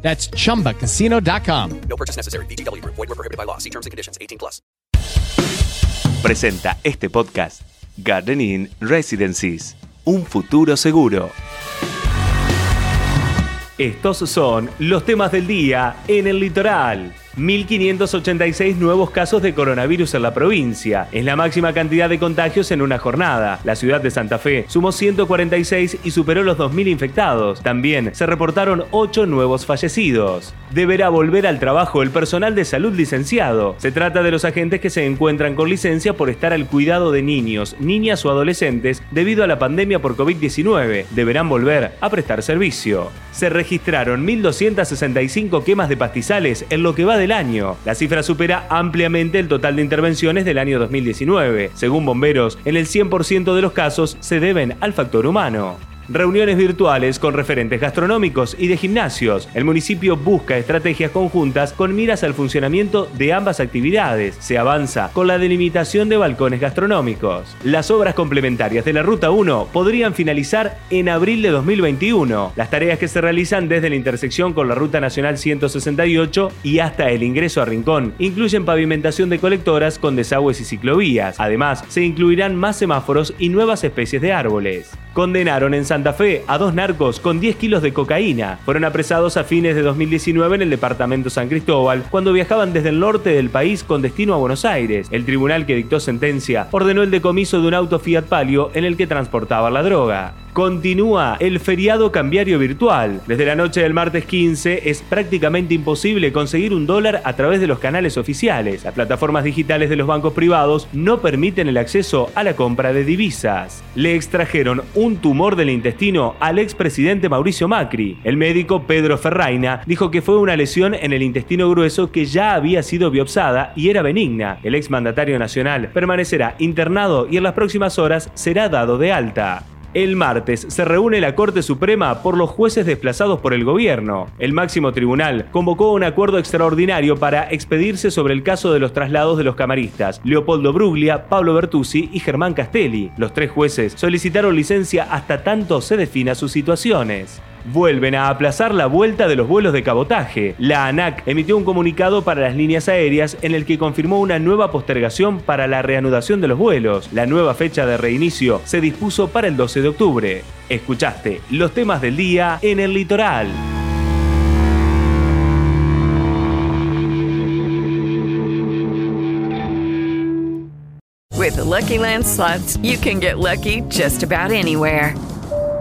That's chumbacasino.com. No purchase necessary. BGW. Void were prohibited by law. See terms and conditions. 18 plus. Presenta este podcast Gardening Residencies, un futuro seguro. Estos son los temas del día en el litoral. 1.586 nuevos casos de coronavirus en la provincia. Es la máxima cantidad de contagios en una jornada. La ciudad de Santa Fe sumó 146 y superó los 2.000 infectados. También se reportaron 8 nuevos fallecidos. Deberá volver al trabajo el personal de salud licenciado. Se trata de los agentes que se encuentran con licencia por estar al cuidado de niños, niñas o adolescentes debido a la pandemia por COVID-19. Deberán volver a prestar servicio. Se registraron 1.265 quemas de pastizales en lo que va del año. La cifra supera ampliamente el total de intervenciones del año 2019. Según bomberos, en el 100% de los casos se deben al factor humano reuniones virtuales con referentes gastronómicos y de gimnasios. El municipio busca estrategias conjuntas con miras al funcionamiento de ambas actividades. Se avanza con la delimitación de balcones gastronómicos. Las obras complementarias de la Ruta 1 podrían finalizar en abril de 2021. Las tareas que se realizan desde la intersección con la Ruta Nacional 168 y hasta el ingreso a Rincón incluyen pavimentación de colectoras con desagües y ciclovías. Además, se incluirán más semáforos y nuevas especies de árboles. Condenaron en Santa Fe a dos narcos con 10 kilos de cocaína. Fueron apresados a fines de 2019 en el departamento San Cristóbal cuando viajaban desde el norte del país con destino a Buenos Aires. El tribunal que dictó sentencia ordenó el decomiso de un auto Fiat Palio en el que transportaba la droga continúa el feriado cambiario virtual. Desde la noche del martes 15 es prácticamente imposible conseguir un dólar a través de los canales oficiales. Las plataformas digitales de los bancos privados no permiten el acceso a la compra de divisas. Le extrajeron un tumor del intestino al expresidente Mauricio Macri. El médico Pedro Ferraina dijo que fue una lesión en el intestino grueso que ya había sido biopsada y era benigna. El exmandatario nacional permanecerá internado y en las próximas horas será dado de alta. El martes se reúne la Corte Suprema por los jueces desplazados por el gobierno. El máximo tribunal convocó un acuerdo extraordinario para expedirse sobre el caso de los traslados de los camaristas, Leopoldo Bruglia, Pablo Bertuzzi y Germán Castelli. Los tres jueces solicitaron licencia hasta tanto se defina sus situaciones vuelven a aplazar la vuelta de los vuelos de cabotaje. La ANAC emitió un comunicado para las líneas aéreas en el que confirmó una nueva postergación para la reanudación de los vuelos. La nueva fecha de reinicio se dispuso para el 12 de octubre. Escuchaste los temas del día en el litoral. With the Lucky Land slots, you can get lucky just about anywhere.